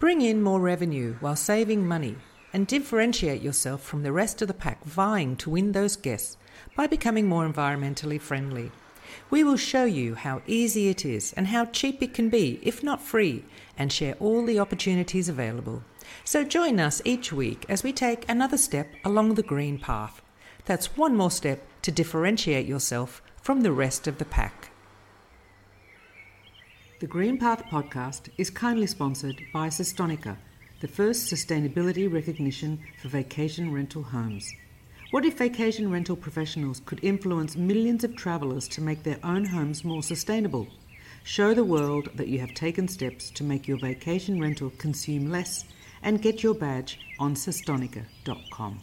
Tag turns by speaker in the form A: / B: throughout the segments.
A: Bring in more revenue while saving money and differentiate yourself from the rest of the pack vying to win those guests by becoming more environmentally friendly. We will show you how easy it is and how cheap it can be, if not free, and share all the opportunities available. So join us each week as we take another step along the green path. That's one more step to differentiate yourself from the rest of the pack. The Green Path podcast is kindly sponsored by Sustonica, the first sustainability recognition for vacation rental homes. What if vacation rental professionals could influence millions of travellers to make their own homes more sustainable? Show the world that you have taken steps to make your vacation rental consume less and get your badge on sustonica.com.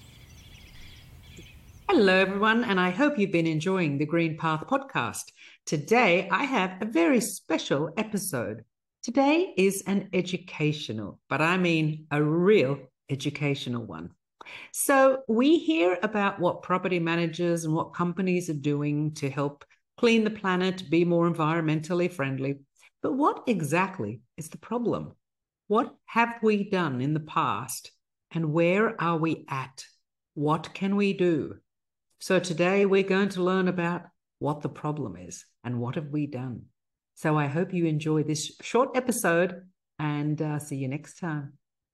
A: Hello, everyone, and I hope you've been enjoying the Green Path podcast. Today, I have a very special episode. Today is an educational, but I mean a real educational one. So, we hear about what property managers and what companies are doing to help clean the planet, be more environmentally friendly. But what exactly is the problem? What have we done in the past and where are we at? What can we do? So today we're going to learn about what the problem is and what have we done. So I hope you enjoy this short episode and uh, see you next time.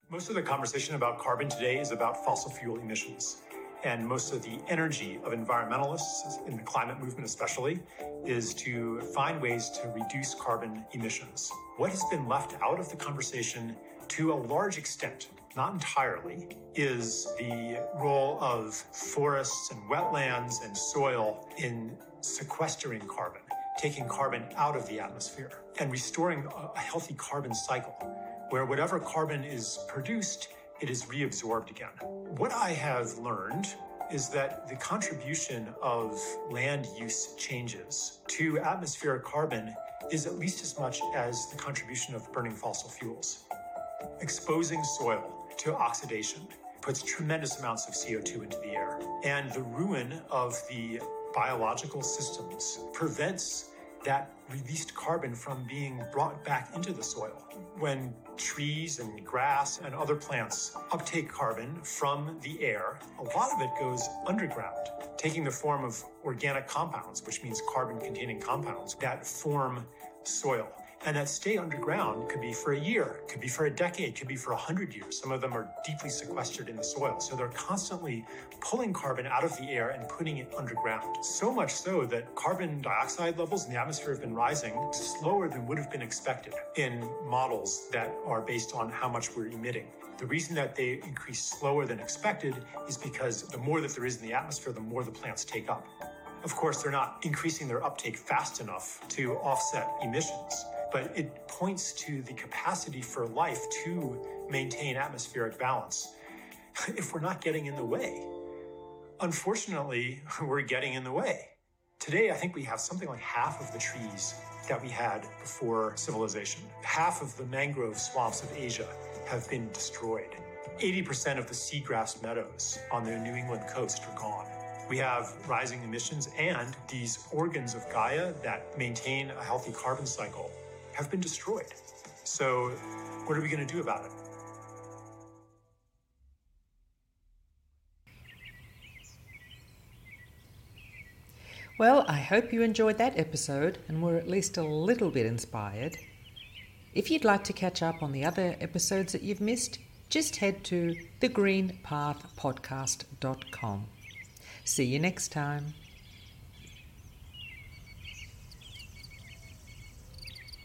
B: Most of the conversation about carbon today is about fossil fuel emissions. And most of the energy of environmentalists, in the climate movement especially, is to find ways to reduce carbon emissions. What has been left out of the conversation to a large extent not entirely, is the role of forests and wetlands and soil in sequestering carbon, taking carbon out of the atmosphere, and restoring a healthy carbon cycle where whatever carbon is produced, it is reabsorbed again. What I have learned is that the contribution of land use changes to atmospheric carbon is at least as much as the contribution of burning fossil fuels. Exposing soil to oxidation, puts tremendous amounts of CO2 into the air. And the ruin of the biological systems prevents that released carbon from being brought back into the soil. When trees and grass and other plants uptake carbon from the air, a lot of it goes underground, taking the form of organic compounds, which means carbon containing compounds that form soil. And that stay underground could be for a year, could be for a decade, could be for a hundred years. Some of them are deeply sequestered in the soil. So they're constantly pulling carbon out of the air and putting it underground. So much so that carbon dioxide levels in the atmosphere have been rising slower than would have been expected in models that are based on how much we're emitting. The reason that they increase slower than expected is because the more that there is in the atmosphere, the more the plants take up. Of course, they're not increasing their uptake fast enough to offset emissions but it points to the capacity for life to maintain atmospheric balance if we're not getting in the way. Unfortunately, we're getting in the way. Today, I think we have something like half of the trees that we had before civilization. Half of the mangrove swamps of Asia have been destroyed. 80% of the seagrass meadows on the New England coast are gone. We have rising emissions and these organs of Gaia that maintain a healthy carbon cycle have been destroyed. So, what are we going to do about it?
A: Well, I hope you enjoyed that episode and were at least a little bit inspired. If you'd like to catch up on the other episodes that you've missed, just head to thegreenpathpodcast.com. See you next time.